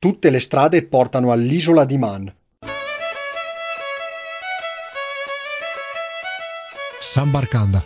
tutte le strade portano all'isola di Man. Sambarcanda.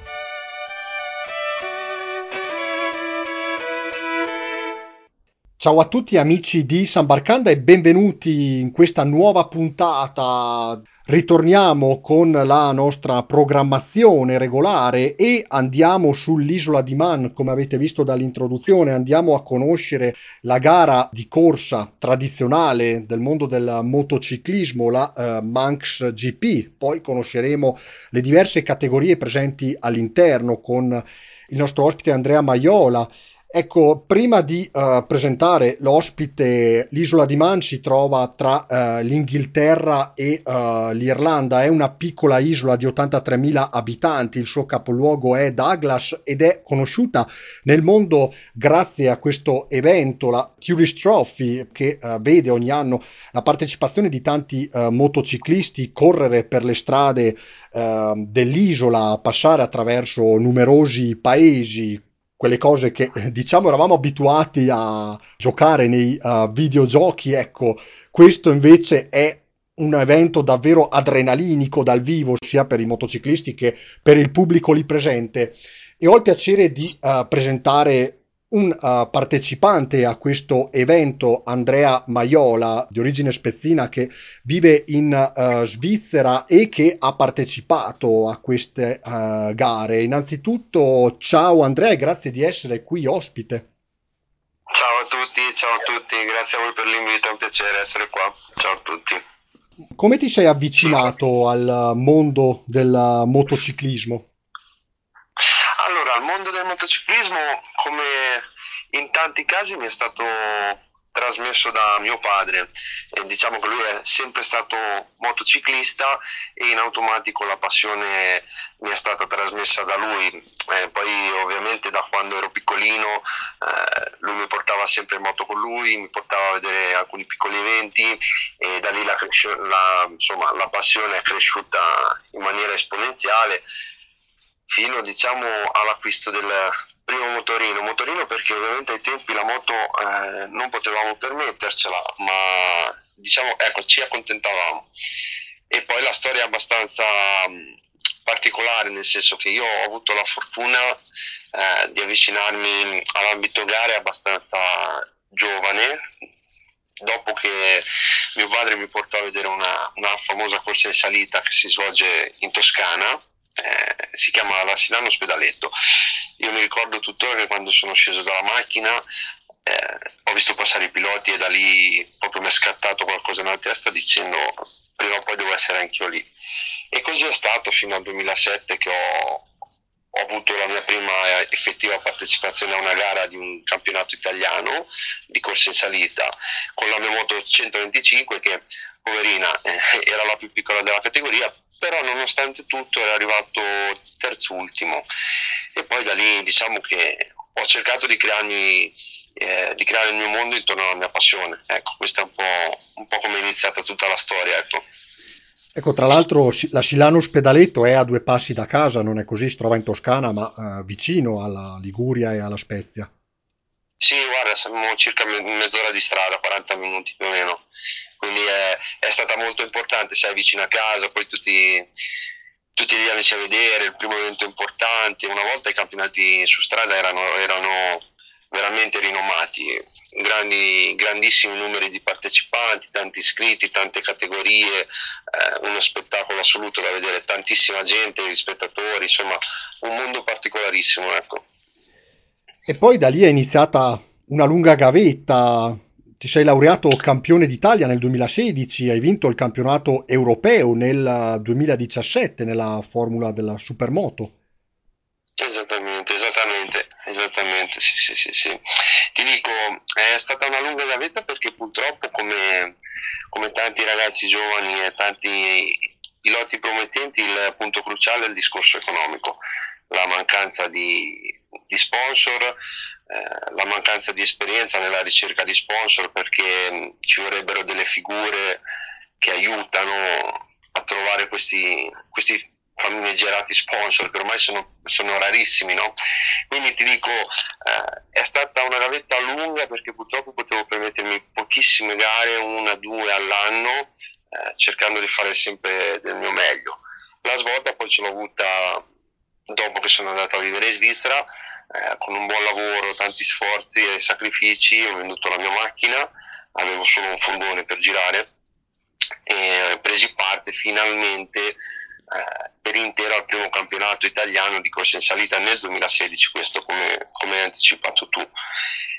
Ciao a tutti amici di Sambarcanda e benvenuti in questa nuova puntata. Ritorniamo con la nostra programmazione regolare e andiamo sull'isola di Man, come avete visto dall'introduzione, andiamo a conoscere la gara di corsa tradizionale del mondo del motociclismo, la uh, Manx GP. Poi conosceremo le diverse categorie presenti all'interno con il nostro ospite Andrea Maiola Ecco, prima di uh, presentare l'ospite, l'isola di Man si trova tra uh, l'Inghilterra e uh, l'Irlanda, è una piccola isola di 83.000 abitanti, il suo capoluogo è Douglas ed è conosciuta nel mondo grazie a questo evento, la Tourist Trophy, che vede ogni anno la partecipazione di tanti motociclisti correre per le strade dell'isola, passare attraverso numerosi paesi, quelle cose che diciamo eravamo abituati a giocare nei uh, videogiochi, ecco, questo invece è un evento davvero adrenalinico dal vivo sia per i motociclisti che per il pubblico lì presente. E ho il piacere di uh, presentare un uh, partecipante a questo evento, Andrea Maiola, di origine spezzina, che vive in uh, Svizzera e che ha partecipato a queste uh, gare. Innanzitutto, ciao Andrea e grazie di essere qui ospite. Ciao a tutti, ciao a tutti, grazie a voi per l'invito, è un piacere essere qua. Ciao a tutti. Come ti sei avvicinato al mondo del motociclismo? Allora, il mondo del motociclismo, come in tanti casi, mi è stato trasmesso da mio padre. E diciamo che lui è sempre stato motociclista e in automatico la passione mi è stata trasmessa da lui. Eh, poi ovviamente da quando ero piccolino eh, lui mi portava sempre in moto con lui, mi portava a vedere alcuni piccoli eventi e da lì la, la, insomma, la passione è cresciuta in maniera esponenziale fino diciamo, all'acquisto del primo motorino. Motorino perché ovviamente ai tempi la moto eh, non potevamo permettercela, ma diciamo, ecco, ci accontentavamo. E poi la storia è abbastanza mh, particolare, nel senso che io ho avuto la fortuna eh, di avvicinarmi all'ambito gare abbastanza giovane, dopo che mio padre mi portò a vedere una, una famosa corsa in salita che si svolge in Toscana eh, si chiama la Silano Ospedaletto. Io mi ricordo tuttora che quando sono sceso dalla macchina eh, ho visto passare i piloti e da lì proprio mi è scattato qualcosa nella testa dicendo prima o poi devo essere anch'io lì. E così è stato fino al 2007 che ho, ho avuto la mia prima effettiva partecipazione a una gara di un campionato italiano di corsa in salita con la mia moto 125 che poverina eh, era la più piccola della categoria però nonostante tutto era arrivato terzo ultimo e poi da lì diciamo che ho cercato di crearmi eh, di creare il mio mondo intorno alla mia passione. Ecco questa è un po', un po come è iniziata tutta la storia ecco. Ecco, tra l'altro la Silano Ospedaletto è a due passi da casa, non è così, si trova in Toscana, ma eh, vicino alla Liguria e alla Spezia. Sì, guarda, siamo circa mezz'ora di strada, 40 minuti più o meno quindi è, è, stata molto importante, sei vicino a casa, poi tutti, tutti gli amici a vedere, il primo evento importante, una volta i campionati su strada erano, erano veramente rinomati, grandi, grandissimi numeri di partecipanti, tanti iscritti, tante categorie, eh, uno spettacolo assoluto da vedere, tantissima gente, gli spettatori, insomma un mondo particolarissimo. Ecco. E poi da lì è iniziata una lunga gavetta, ti sei laureato campione d'Italia nel 2016, hai vinto il campionato europeo nel 2017 nella formula della Supermoto. Esattamente, esattamente, esattamente, sì, sì, sì, sì. Ti dico, è stata una lunga gavetta perché purtroppo come, come tanti ragazzi giovani e tanti piloti promettenti il punto cruciale è il discorso economico, la mancanza di, di sponsor, eh, la mancanza di esperienza nella ricerca di sponsor perché mh, ci vorrebbero delle figure che aiutano a trovare questi, questi famigerati sponsor che ormai sono, sono rarissimi, no? Quindi ti dico, eh, è stata una gavetta lunga perché purtroppo potevo permettermi pochissime gare, una, due all'anno, eh, cercando di fare sempre del mio meglio. La svolta poi ce l'ho avuta dopo che sono andato a vivere in Svizzera, eh, con un buon lavoro, tanti sforzi e sacrifici, ho venduto la mia macchina, avevo solo un furgone per girare e presi parte finalmente eh, per intero al primo campionato italiano di corsa in salita nel 2016, questo come, come hai anticipato tu.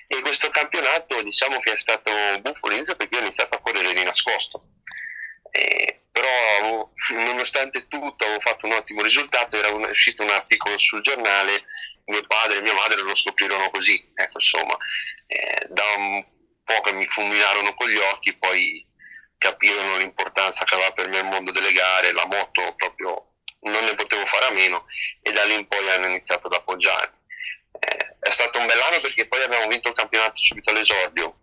E questo campionato diciamo che è stato buffo all'inizio perché ho iniziato a correre di nascosto. Nonostante tutto avevo fatto un ottimo risultato, era uscito un articolo sul giornale, mio padre e mia madre lo scoprirono così, ecco insomma, eh, da un po' che mi fulminarono con gli occhi, poi capirono l'importanza che aveva per me il mondo delle gare, la moto proprio non ne potevo fare a meno e da lì in poi hanno iniziato ad appoggiarmi. È stato un bell'anno perché poi abbiamo vinto il campionato subito all'esordio,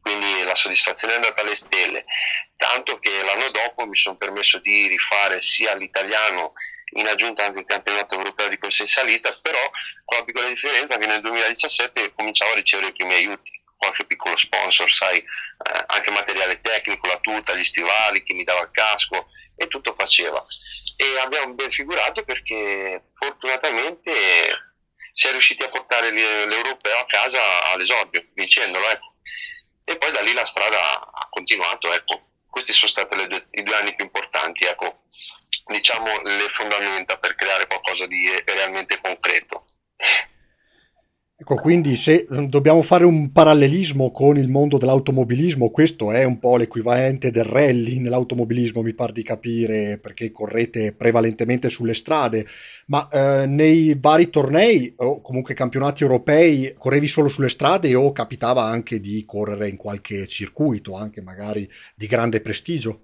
quindi la soddisfazione è andata alle stelle, tanto che l'anno dopo mi sono permesso di rifare sia l'italiano in aggiunta anche il campionato europeo di corsa in salita, però con la piccola differenza che nel 2017 cominciavo a ricevere i primi aiuti qualche piccolo sponsor, sai, eh, anche materiale tecnico, la tuta, gli stivali, chi mi dava il casco e tutto faceva. E abbiamo ben figurato perché fortunatamente riusciti a portare l'europeo a casa all'esordio, vincendolo, ecco. E poi da lì la strada ha continuato, ecco. Questi sono stati due, i due anni più importanti, ecco, diciamo le fondamenta per creare qualcosa di realmente concreto. Ecco, quindi se mm, dobbiamo fare un parallelismo con il mondo dell'automobilismo, questo è un po' l'equivalente del rally nell'automobilismo, mi pare di capire, perché correte prevalentemente sulle strade, ma eh, nei vari tornei o comunque campionati europei correvi solo sulle strade o capitava anche di correre in qualche circuito, anche magari di grande prestigio?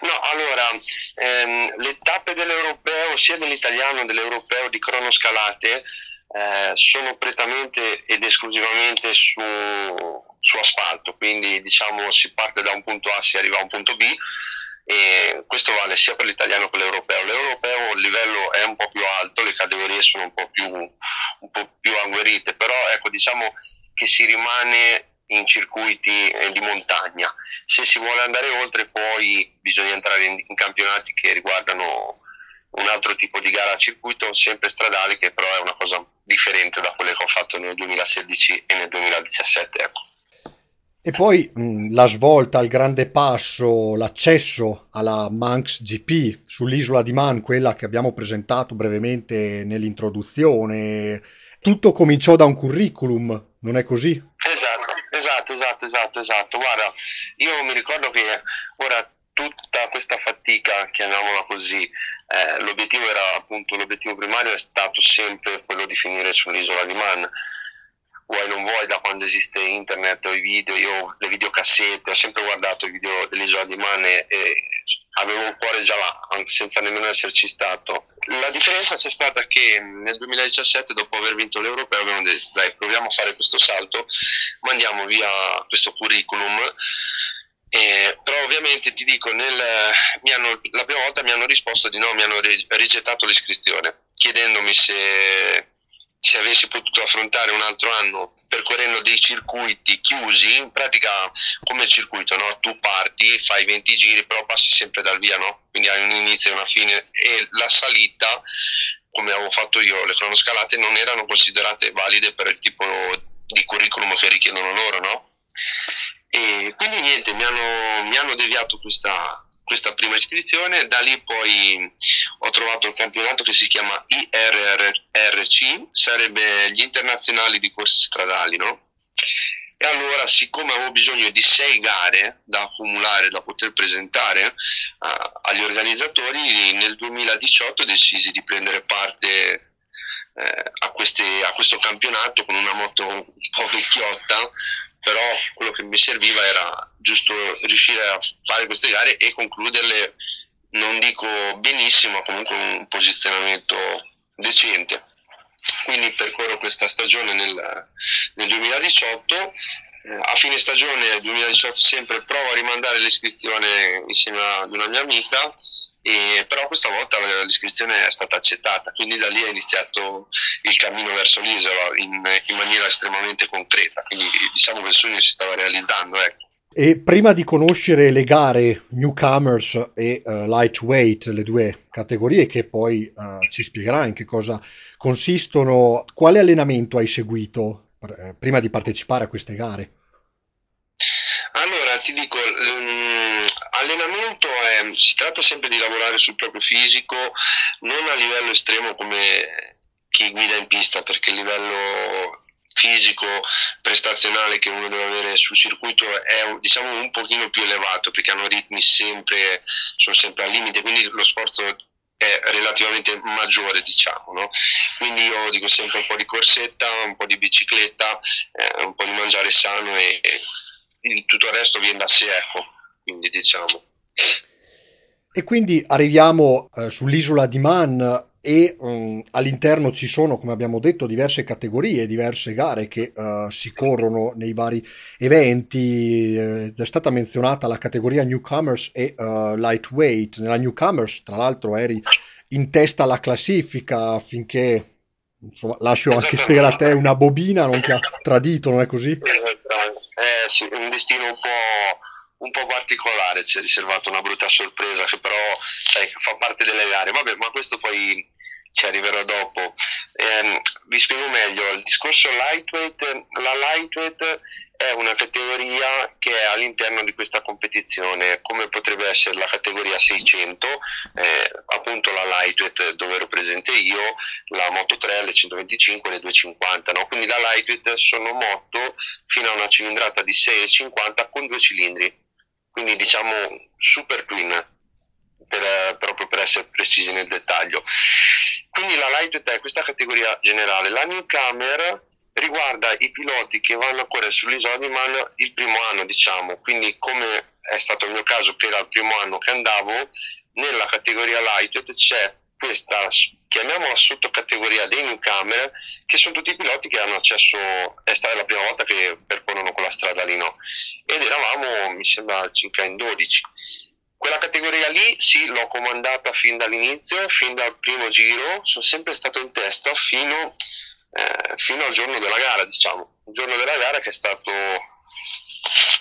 No, allora, ehm, le tappe dell'europeo, sia dell'italiano che dell'europeo di cronoscalate, eh, sono prettamente ed esclusivamente su, su, asfalto, quindi diciamo si parte da un punto A, si arriva a un punto B questo vale sia per l'italiano che l'europeo. L'europeo il livello è un po' più alto, le categorie sono un po' più, un po più agguerrite, però ecco diciamo che si rimane in circuiti eh, di montagna. Se si vuole andare oltre poi bisogna entrare in, in campionati che riguardano un altro tipo di gara a circuito, sempre stradale, che però è una cosa differente da quelle che ho fatto nel 2016 e nel 2017. Ecco. E poi mh, la svolta, il grande passo, l'accesso alla Manx GP sull'isola di Man, quella che abbiamo presentato brevemente nell'introduzione. Tutto cominciò da un curriculum, non è così? Esatto, esatto, esatto, esatto, esatto. Guarda, io mi ricordo che ora tutta questa fatica, chiamiamola così, eh, l'obiettivo era appunto l'obiettivo primario è stato sempre quello di finire sull'isola di Man. Vuoi non vuoi, da quando esiste internet o i video, io le videocassette, ho sempre guardato i video dell'isola di Man e, avevo il cuore già là, senza nemmeno esserci stato. La differenza c'è stata che nel 2017, dopo aver vinto l'Europeo, abbiamo detto dai, proviamo a fare questo salto, mandiamo via questo curriculum eh, però ovviamente ti dico, nel, hanno, la prima volta mi hanno risposto di no, mi hanno rigettato l'iscrizione, chiedendomi se, se avessi potuto affrontare un altro anno percorrendo dei circuiti chiusi, in pratica come il circuito, no? tu parti, fai 20 giri, però passi sempre dal via, no? quindi hai un inizio e una fine e la salita, come avevo fatto io, le cronoscalate non erano considerate valide per il tipo di curriculum che richiedono loro, no? E quindi niente, mi hanno, mi hanno deviato questa, questa prima iscrizione, da lì poi ho trovato il campionato che si chiama IRRC, sarebbe gli internazionali di corse stradali, no? E allora, siccome avevo bisogno di sei gare da accumulare, da poter presentare uh, agli organizzatori, nel 2018 decisi di prendere parte eh, a, queste, a, questo campionato con una moto un po' vecchiotta però quello che mi serviva era giusto riuscire a fare queste gare e concluderle, non dico benissimo, ma comunque un posizionamento decente. Quindi percorro questa stagione nel, nel 2018, eh, a fine stagione 2018 sempre provo a rimandare l'iscrizione insieme ad una mia amica e, però questa volta l'iscrizione è stata accettata, quindi da lì è iniziato il cammino verso l'isola in, in maniera estremamente concreta, quindi diciamo che il sogno si stava realizzando. Ecco. E prima di conoscere le gare newcomers e uh, lightweight, le due categorie che poi uh, ci spiegherà in che cosa consistono, quale allenamento hai seguito eh, prima di partecipare a queste gare? Allora, ti dico, um, allenamento è, si tratta sempre di lavorare sul proprio fisico, non a livello estremo come chi guida in pista, perché il livello fisico prestazionale che uno deve avere sul circuito è diciamo un pochino più elevato perché hanno ritmi sempre sono sempre al limite quindi lo sforzo è relativamente maggiore diciamo no? quindi io dico sempre un po' di corsetta un po' di bicicletta eh, un po' di mangiare sano e, e tutto il resto viene da sé ecco quindi diciamo e quindi arriviamo eh, sull'isola di Man e um, all'interno ci sono, come abbiamo detto, diverse categorie, diverse gare che uh, si corrono nei vari eventi. Eh, è stata menzionata la categoria newcomers e uh, lightweight. Nella newcomers, tra l'altro, eri in testa alla classifica finché insomma, lascio anche spiegare a te una bobina non ti ha tradito, non è così? Eh sì, un destino un po' un po' particolare, ci è riservato una brutta sorpresa che però sai, fa parte delle gare. Vabbè, ma questo poi ci arriverò dopo. Eh, vi spiego meglio, il discorso lightweight, la lightweight è una categoria che è all'interno di questa competizione, come potrebbe essere la categoria 600, eh, appunto la lightweight dove ero presente io, la Moto 3, le 125 le 250, no? quindi la lightweight sono moto fino a una cilindrata di 6,50 con due cilindri, quindi diciamo super twin. Per, proprio per essere precisi nel dettaglio. Quindi la lightweight è questa categoria generale. La newcomer riguarda i piloti che vanno a correre sull'isola di Man il primo anno, diciamo, quindi come è stato il mio caso che era il primo anno che andavo, nella categoria lightweight c'è questa, chiamiamola sottocategoria dei newcomer, che sono tutti i piloti che hanno accesso, è stata la prima volta che percorrono quella strada lì, no? Ed eravamo, mi sembra, circa in 12 quella categoria lì sì, l'ho comandata fin dall'inizio, fin dal primo giro, sono sempre stato in testa fino, eh, fino al giorno della gara, diciamo. Il giorno della gara che è stato,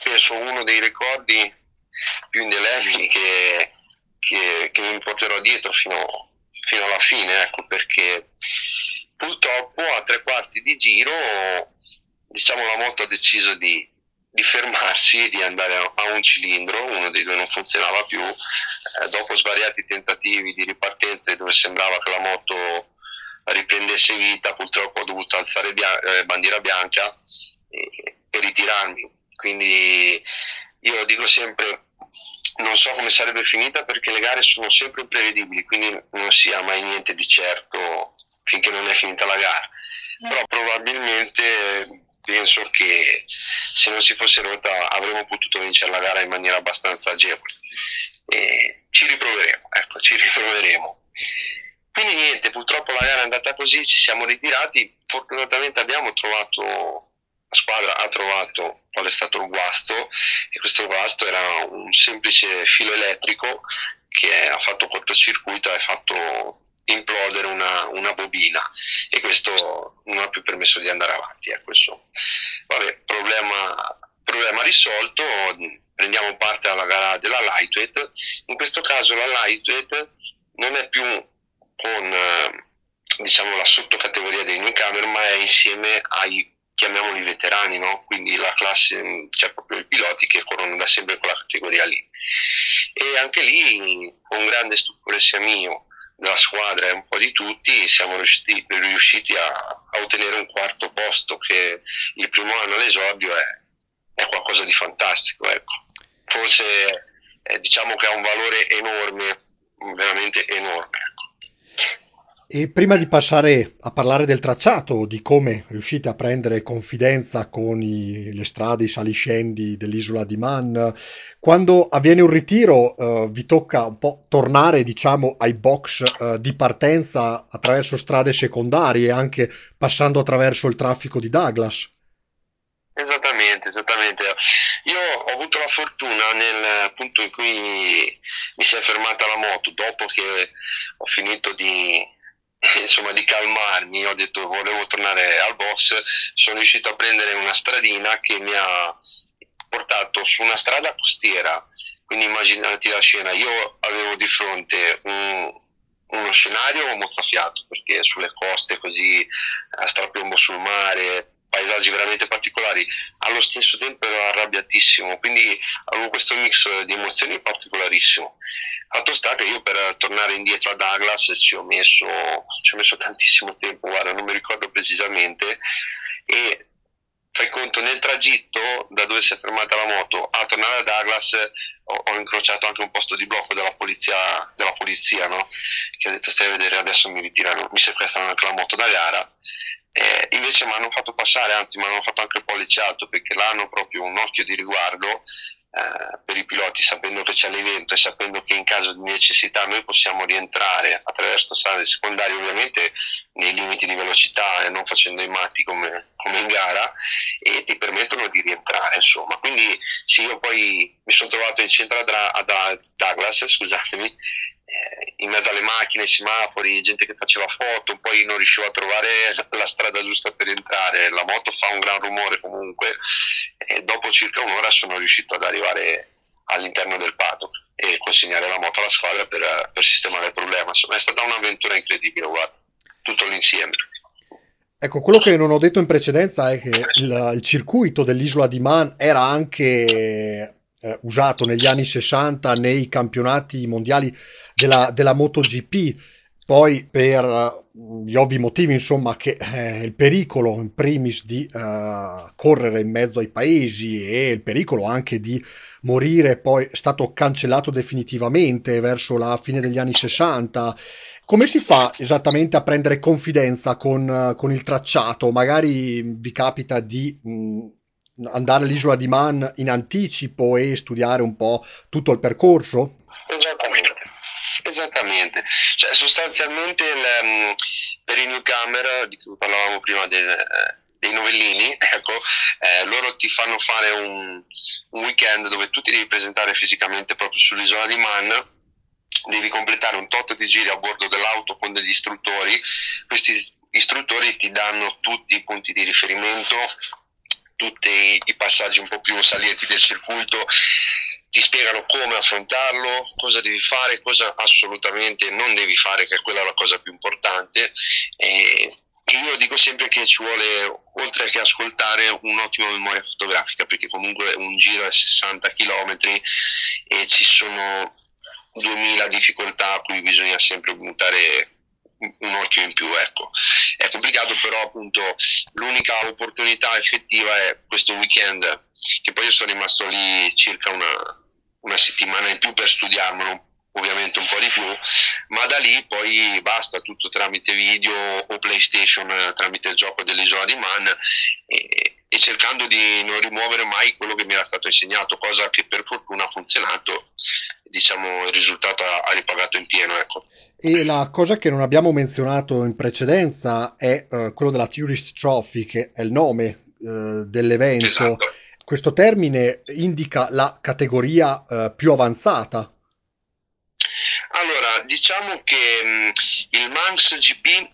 penso, uno dei ricordi più indelebili che, che, che mi porterò dietro fino, fino alla fine, ecco, perché purtroppo a tre quarti di giro, diciamo, la moto ha deciso di, di fermarsi, di andare a un cilindro, uno dei due non funzionava più, eh, dopo svariati tentativi di ripartenza dove sembrava che la moto riprendesse vita, purtroppo ho dovuto alzare bia- eh, bandiera bianca e, e ritirarmi. Quindi io dico sempre, non so come sarebbe finita perché le gare sono sempre imprevedibili, quindi non si ha mai niente di certo finché non è finita la gara. Mm. Però probabilmente penso che se non si fosse rotta avremmo potuto vincere la gara in maniera abbastanza agevole. E ci riproveremo, ecco, ci riproveremo. Quindi niente, purtroppo la gara è andata così, ci siamo ritirati, fortunatamente abbiamo trovato, la squadra ha trovato qual è stato il guasto e questo guasto era un semplice filo elettrico che ha fatto cortocircuito e ha fatto implodere una, una, bobina e questo non ha più permesso di andare avanti. Ecco, risolto, prendiamo parte alla gara della lightweight, in questo caso la lightweight non è più con diciamo, la sottocategoria dei newcomer ma è insieme ai chiamiamoli veterani, no? quindi la classe, cioè proprio i piloti che corrono da sempre quella categoria lì. E anche lì, con grande stupore sia mio, della squadra e un po' di tutti siamo riusciti, riusciti a, a, ottenere un quarto posto che il primo anno all'esordio è, è qualcosa di fantastico. Ecco. Forse eh, diciamo che ha un valore enorme, veramente enorme. Ecco. E prima di passare a parlare del tracciato, di come riuscite a prendere confidenza con i, le strade, i saliscendi dell'isola di Man, quando avviene un ritiro eh, vi tocca un po' tornare, diciamo, ai box eh, di partenza attraverso strade secondarie, anche passando attraverso il traffico di Douglas. Esattamente, esattamente. Io ho avuto la fortuna nel punto in cui mi si è fermata la moto, dopo che ho finito di, insomma, di calmarmi, ho detto volevo tornare al box, sono riuscito a prendere una stradina che mi ha portato su una strada costiera, quindi immaginati la scena, io avevo di fronte un, uno scenario mozzafiato, perché sulle coste così a strapiombo sul mare, paesaggi veramente particolari, allo stesso tempo ero arrabbiatissimo, quindi avevo questo mix di emozioni particolarissimo. Fatto sta che io per tornare indietro a Douglas ci ho messo, ci ho messo tantissimo tempo, guarda, non mi ricordo precisamente, e fai conto nel tragitto da dove si è fermata la moto a tornare a Douglas ho, ho incrociato anche un posto di blocco della polizia, della polizia no? che ha detto stai a vedere adesso mi ritirano mi sequestrano anche la moto da gara eh, invece mi hanno fatto passare, anzi mi hanno fatto anche il pollice alto perché là hanno proprio un occhio di riguardo eh, per i piloti, sapendo che c'è l'evento e sapendo che in caso di necessità noi possiamo rientrare attraverso strade secondarie, ovviamente nei limiti di velocità e non facendo i matti come, come in gara, e ti permettono di rientrare. Insomma, quindi sì, io poi mi sono trovato in centro a Douglas, scusatemi, in mezzo alle macchine, ai semafori, gente che faceva foto, poi non riuscivo a trovare la strada giusta per entrare, la moto fa un gran rumore comunque e dopo circa un'ora sono riuscito ad arrivare all'interno del paddock e consegnare la moto alla squadra per, per sistemare il problema. Insomma è stata un'avventura incredibile, guarda, tutto l'insieme. Ecco, quello che non ho detto in precedenza è che il, il circuito dell'isola di Man era anche eh, usato negli anni 60 nei campionati mondiali della, della MotoGP. Poi per uh, gli ovvi motivi, insomma, che eh, il pericolo in primis di uh, correre in mezzo ai paesi e il pericolo anche di morire poi è stato cancellato definitivamente verso la fine degli anni 60. Come si fa esattamente a prendere confidenza con, uh, con il tracciato? Magari vi capita di mh, andare all'isola di Man in anticipo e studiare un po' tutto il percorso? Esattamente. Esattamente, cioè, sostanzialmente il, um, per i newcomer di cui parlavamo prima del, eh, dei novellini, ecco, eh, loro ti fanno fare un, un, weekend dove tu ti devi presentare fisicamente proprio sull'isola di Man, devi completare un tot di giri a bordo dell'auto con degli istruttori, questi istruttori ti danno tutti i punti di riferimento, tutti i passaggi un po' più salienti del circuito ti spiegano come affrontarlo, cosa devi fare, cosa assolutamente non devi fare, che è quella la cosa più importante. E io dico sempre che ci vuole, oltre che ascoltare, un'ottima memoria fotografica, perché comunque un giro è 60 km e ci sono 2000 difficoltà a cui bisogna sempre buttare un occhio in più. Ecco. È complicato, però appunto l'unica opportunità effettiva è questo weekend, che poi io sono rimasto lì circa una, una settimana in più per studiarmelo ovviamente un po' di più, ma da lì poi basta tutto tramite video o PlayStation tramite il gioco dell'isola di Man e, e, cercando di non rimuovere mai quello che mi era stato insegnato, cosa che per fortuna ha funzionato, diciamo il risultato ha, ha ripagato in pieno. Ecco. E la cosa che non abbiamo menzionato in precedenza è uh, quello della Tourist Trophy, che è il nome uh, dell'evento. Esatto questo termine indica la categoria eh, più avanzata. Allora, diciamo che mh, mm, il Manx GP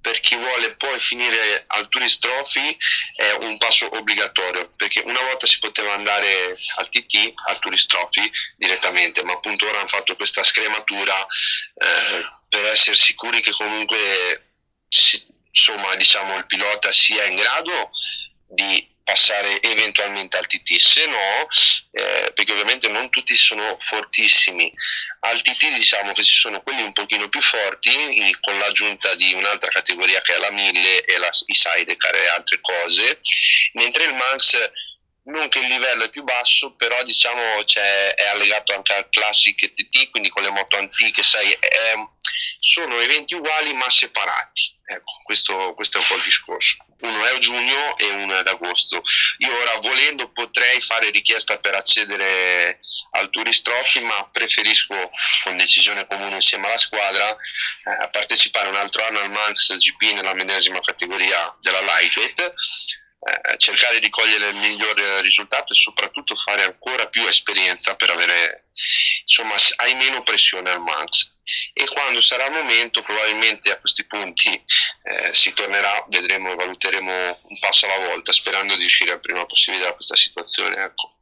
per chi vuole poi finire al Tourist Trophy è un passo obbligatorio perché una volta si poteva andare al TT, al Tourist Trophy direttamente, ma appunto ora hanno fatto questa scrematura eh, per essere sicuri che comunque si, insomma diciamo il pilota sia in grado di passare eventualmente al TT, se no, eh, perché ovviamente non tutti sono fortissimi, al TT diciamo che ci sono quelli un pochino più forti con l'aggiunta di un'altra categoria che è la 1000 e la, i sidecar e altre cose, mentre il Manx non che il livello è più basso, però diciamo cioè, è allegato anche al Classic TT, quindi con le moto antiche, sai, è, sono eventi uguali ma separati. Ecco, questo, questo, è un po' il discorso. Uno è a giugno e uno è ad agosto. Io ora volendo potrei fare richiesta per accedere al Tourist Trophy, ma preferisco con decisione comune insieme alla squadra eh, partecipare un altro anno al Manx GP nella medesima categoria della Lightweight eh, cercare di cogliere il miglior risultato e soprattutto fare ancora più esperienza per avere, insomma, hai meno pressione al max. E quando sarà il momento, probabilmente a questi punti eh, si tornerà, vedremo, valuteremo un passo alla volta, sperando di uscire il prima possibile da questa situazione. Ecco.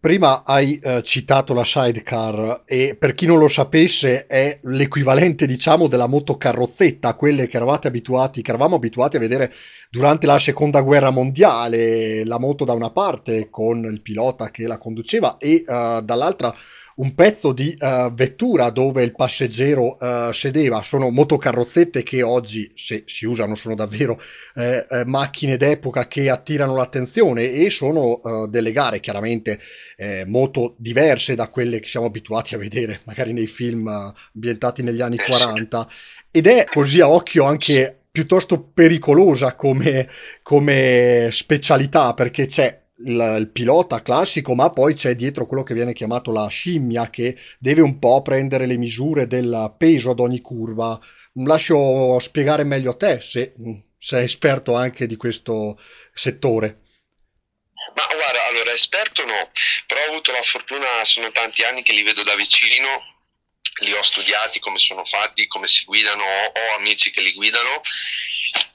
Prima hai eh, citato la sidecar e per chi non lo sapesse è l'equivalente diciamo della motocarrozzetta, quelle che abituati, che eravamo abituati a vedere durante la seconda guerra mondiale, la moto da una parte con il pilota che la conduceva e uh, dall'altra un pezzo di uh, vettura dove il passeggero uh, sedeva. Sono motocarrozzette che oggi, se si usano, sono davvero eh, eh, macchine d'epoca che attirano l'attenzione e sono uh, delle gare chiaramente eh, molto diverse da quelle che siamo abituati a vedere, magari nei film ambientati negli anni 40. Ed è così a occhio anche piuttosto pericolosa come, come specialità perché c'è il, il, pilota classico, ma poi c'è dietro quello che viene chiamato la scimmia che deve un po' prendere le misure del peso ad ogni curva. Lascio spiegare meglio a te se sei esperto anche di questo settore. Ma guarda, allora esperto no, però ho avuto la fortuna, sono tanti anni che li vedo da vicino, li ho studiati come sono fatti, come si guidano, ho, ho amici che li guidano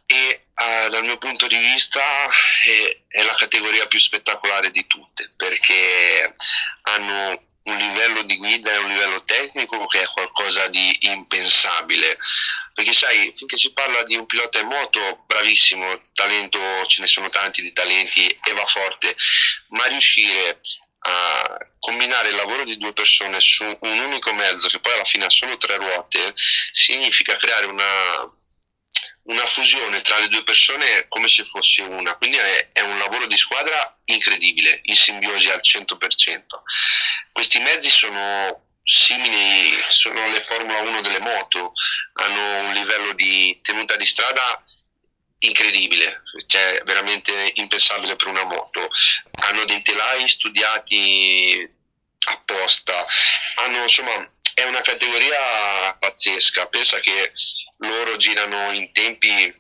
e uh, dal mio punto di vista è, è, la categoria più spettacolare di tutte perché hanno un livello di guida e un livello tecnico che è qualcosa di impensabile. Perché sai finché si parla di un pilota in moto bravissimo talento ce ne sono tanti di talenti e va forte ma riuscire a combinare il lavoro di due persone su un unico mezzo che poi alla fine ha solo tre ruote significa creare una una fusione tra le due persone come se fosse una, quindi è, è, un lavoro di squadra incredibile, in simbiosi al 100%. Questi mezzi sono simili, sono le Formula 1 delle moto, hanno un livello di tenuta di strada incredibile, cioè veramente impensabile per una moto. Hanno dei telai studiati apposta, hanno insomma è una categoria pazzesca, pensa che loro girano in tempi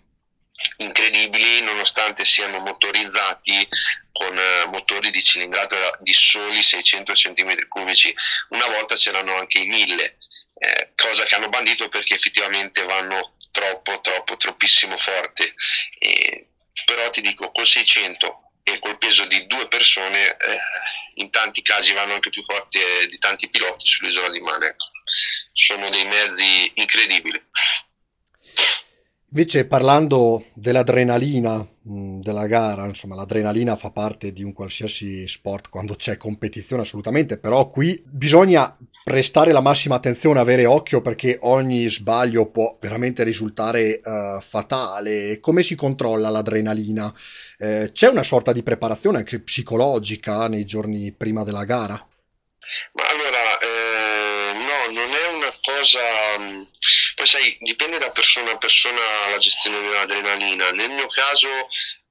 incredibili nonostante siano motorizzati con eh, motori di cilindrata di soli 600 cm3 una volta c'erano anche i 1000 eh, cosa che hanno bandito perché effettivamente vanno troppo troppo troppissimo forte. Eh, però ti dico con 600 e col peso di due persone eh, in tanti casi vanno anche più forti eh, di tanti piloti sull'isola di Man ecco. sono dei mezzi incredibili Invece parlando dell'adrenalina della gara, insomma l'adrenalina fa parte di un qualsiasi sport quando c'è competizione assolutamente, però qui bisogna prestare la massima attenzione, avere occhio perché ogni sbaglio può veramente risultare uh, fatale. Come si controlla l'adrenalina? Eh, c'è una sorta di preparazione anche psicologica nei giorni prima della gara? Ma allora, eh, no, non è una cosa poi sai, dipende da persona a persona la gestione dell'adrenalina. Nel mio caso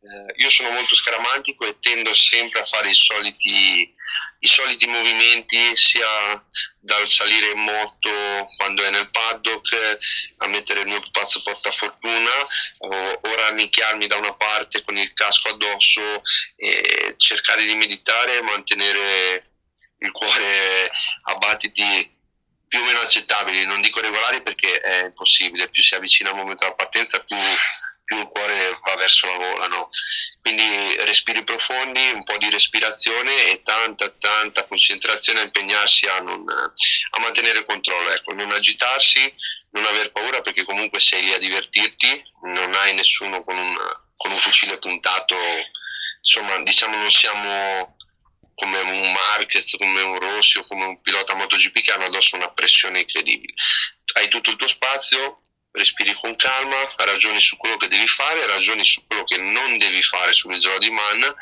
eh, io sono molto scaramantico e tendo sempre a fare i soliti, i soliti movimenti sia dal salire in moto quando è nel paddock a mettere il mio pupazzo portafortuna o, o rannicchiarmi da una parte con il casco addosso e cercare di meditare e mantenere il cuore a battiti più o meno accettabili, non dico regolari perché è impossibile, più si avvicina al momento della partenza più, più il cuore va verso la gola, no? quindi respiri profondi, un po' di respirazione e tanta tanta concentrazione a impegnarsi a, non, a mantenere il controllo, ecco, non agitarsi, non aver paura perché comunque sei lì a divertirti, non hai nessuno con un, con un fucile puntato, insomma diciamo non siamo come un Marquez, come un Rossi o come un pilota MotoGP che hanno addosso una pressione incredibile. Hai tutto il tuo spazio, respiri con calma, ragioni su quello che devi fare, ragioni su quello che non devi fare sull'isola di Man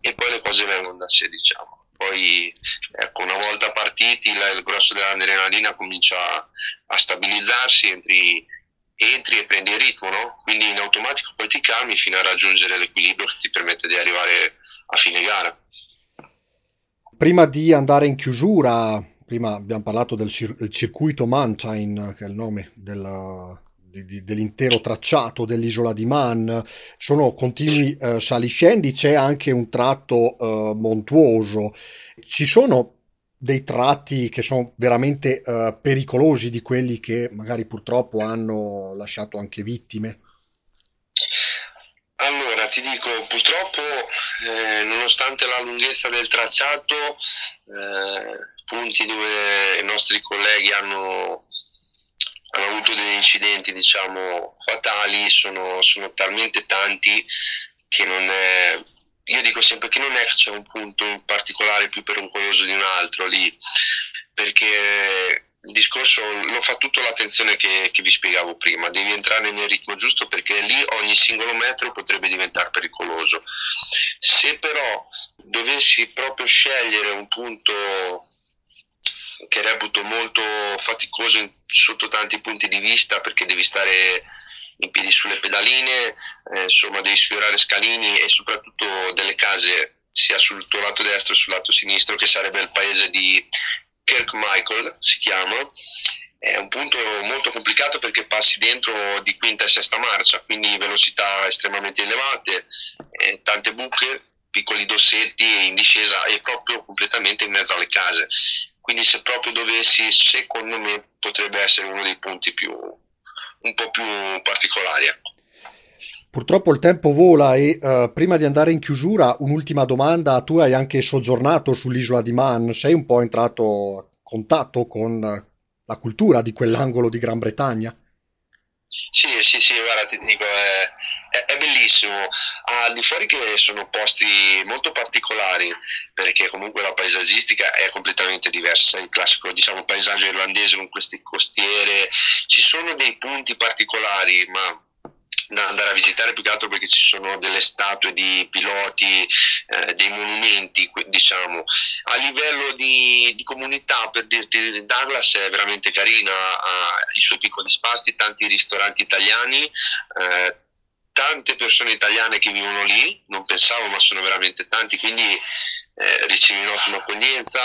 e poi le cose vengono da sé, diciamo. Poi, ecco, una volta partiti, il grosso dell'adrenalina comincia a, a stabilizzarsi, entri, entri, e prendi il ritmo, no? Quindi in automatico poi ti calmi fino a raggiungere l'equilibrio che ti permette di arrivare a fine gara prima di andare in chiusura, prima abbiamo parlato del, cir- circuito Mountain, che è il nome del, di, dell'intero tracciato dell'isola di Man, sono continui eh, saliscendi, c'è anche un tratto eh, montuoso, ci sono dei tratti che sono veramente eh, pericolosi di quelli che magari purtroppo hanno lasciato anche vittime. Ti dico, purtroppo, eh, nonostante la lunghezza del tracciato, eh, punti dove i nostri colleghi hanno hanno avuto degli incidenti diciamo fatali sono, sono talmente tanti che non è io dico sempre che non è che c'è un punto in particolare più pericoloso di un altro lì perché il discorso lo fa tutto l'attenzione che, che, vi spiegavo prima, devi entrare nel ritmo giusto perché lì ogni singolo metro potrebbe diventare pericoloso. Se però dovessi proprio scegliere un punto che reputo molto faticoso in, sotto tanti punti di vista perché devi stare in piedi sulle pedaline, eh, insomma devi sfiorare scalini e soprattutto delle case sia sul tuo lato destro che sul lato sinistro che sarebbe il paese di Kirkmichael si chiama è un punto molto complicato perché passi dentro di quinta e sesta marcia quindi velocità estremamente elevate eh, tante buche piccoli dossetti in discesa e proprio completamente in mezzo alle case quindi se proprio dovessi, secondo me potrebbe essere uno dei punti più, un po' più particolari. Purtroppo il tempo vola e uh, prima di andare in chiusura un'ultima domanda, tu hai anche soggiornato sull'isola di Man, sei un po' entrato a contatto con la cultura di quell'angolo di Gran Bretagna? Sì, sì, sì, guarda, ti dico, è, è, è, bellissimo. Al di fuori che sono posti molto particolari, perché comunque la paesaggistica è completamente diversa, il classico, diciamo, paesaggio irlandese con queste costiere, ci sono dei punti particolari, ma da andare a visitare più che altro perché ci sono delle statue di piloti, eh, dei monumenti, diciamo. A livello di, di, comunità, per dirti, Douglas è veramente carina, ha i suoi piccoli spazi, tanti ristoranti italiani. Eh, tante persone italiane che vivono lì, non pensavo, ma sono veramente tanti, quindi eh, ricevi un'ottima accoglienza,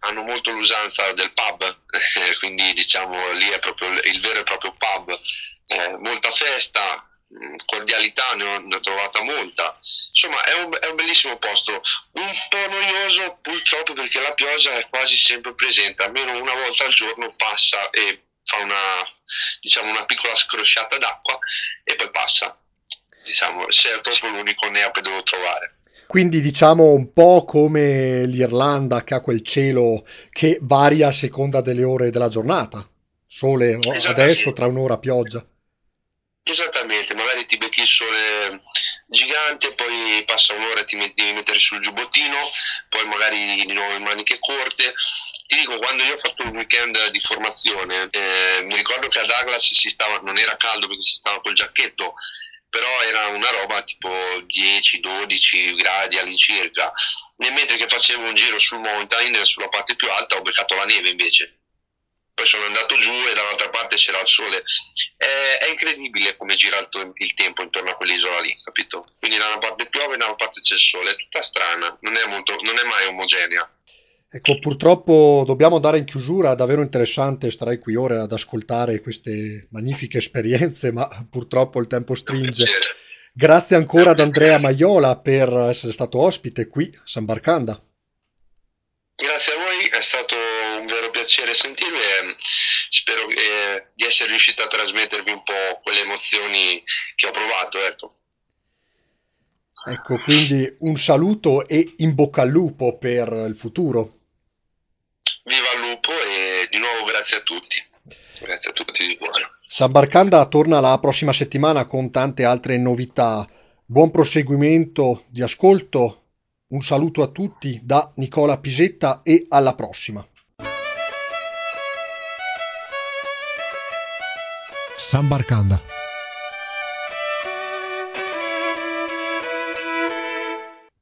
hanno molto l'usanza del pub, quindi diciamo lì è proprio il vero e proprio pub, eh, molta festa, cordialità ne ho, ne ho, trovata molta. Insomma, è un, è un, bellissimo posto, un po' noioso purtroppo perché la pioggia è quasi sempre presente, almeno una volta al giorno passa e fa una, diciamo, una piccola scrosciata d'acqua e poi passa. Diciamo, se è proprio l'unico neo che devo trovare. Quindi diciamo un po' come l'Irlanda che ha quel cielo che varia a seconda delle ore della giornata. Sole adesso, tra un'ora pioggia. Esattamente, ti becchi il sole gigante, poi passa un'ora e ti metti, devi mettere sul giubbottino, poi magari di nuovo in maniche corte. Ti dico, quando io ho fatto un weekend di formazione, eh, mi ricordo che a Douglas si stava, non era caldo perché si stava col giacchetto, però era una roba tipo 10-12 gradi all'incirca. Nel mentre che facevo un giro sul mountain, sulla parte più alta, ho beccato la neve invece poi sono andato giù e dall'altra parte c'era il sole. È, è incredibile come gira il, il, tempo intorno a quell'isola lì, capito? Quindi da una parte piove e da una parte c'è il sole, è tutta strana, non è, molto, non è mai omogenea. Ecco, purtroppo dobbiamo andare in chiusura, davvero interessante, starai qui ore ad ascoltare queste magnifiche esperienze, ma purtroppo il tempo stringe. Grazie ancora ad Andrea Maiola per essere stato ospite qui a San Barcanda. Grazie a voi, è stato un vero piacere sentirvi spero eh, di essere riuscito a trasmettervi un po' quelle emozioni che ho provato. Ecco. ecco, quindi un saluto e in bocca al lupo per il futuro. Viva il lupo e di nuovo grazie a tutti. Grazie a tutti di cuore. San Barcanda torna la prossima settimana con tante altre novità. Buon proseguimento di ascolto un saluto a tutti da Nicola Pisetta e alla prossima. San Barcanda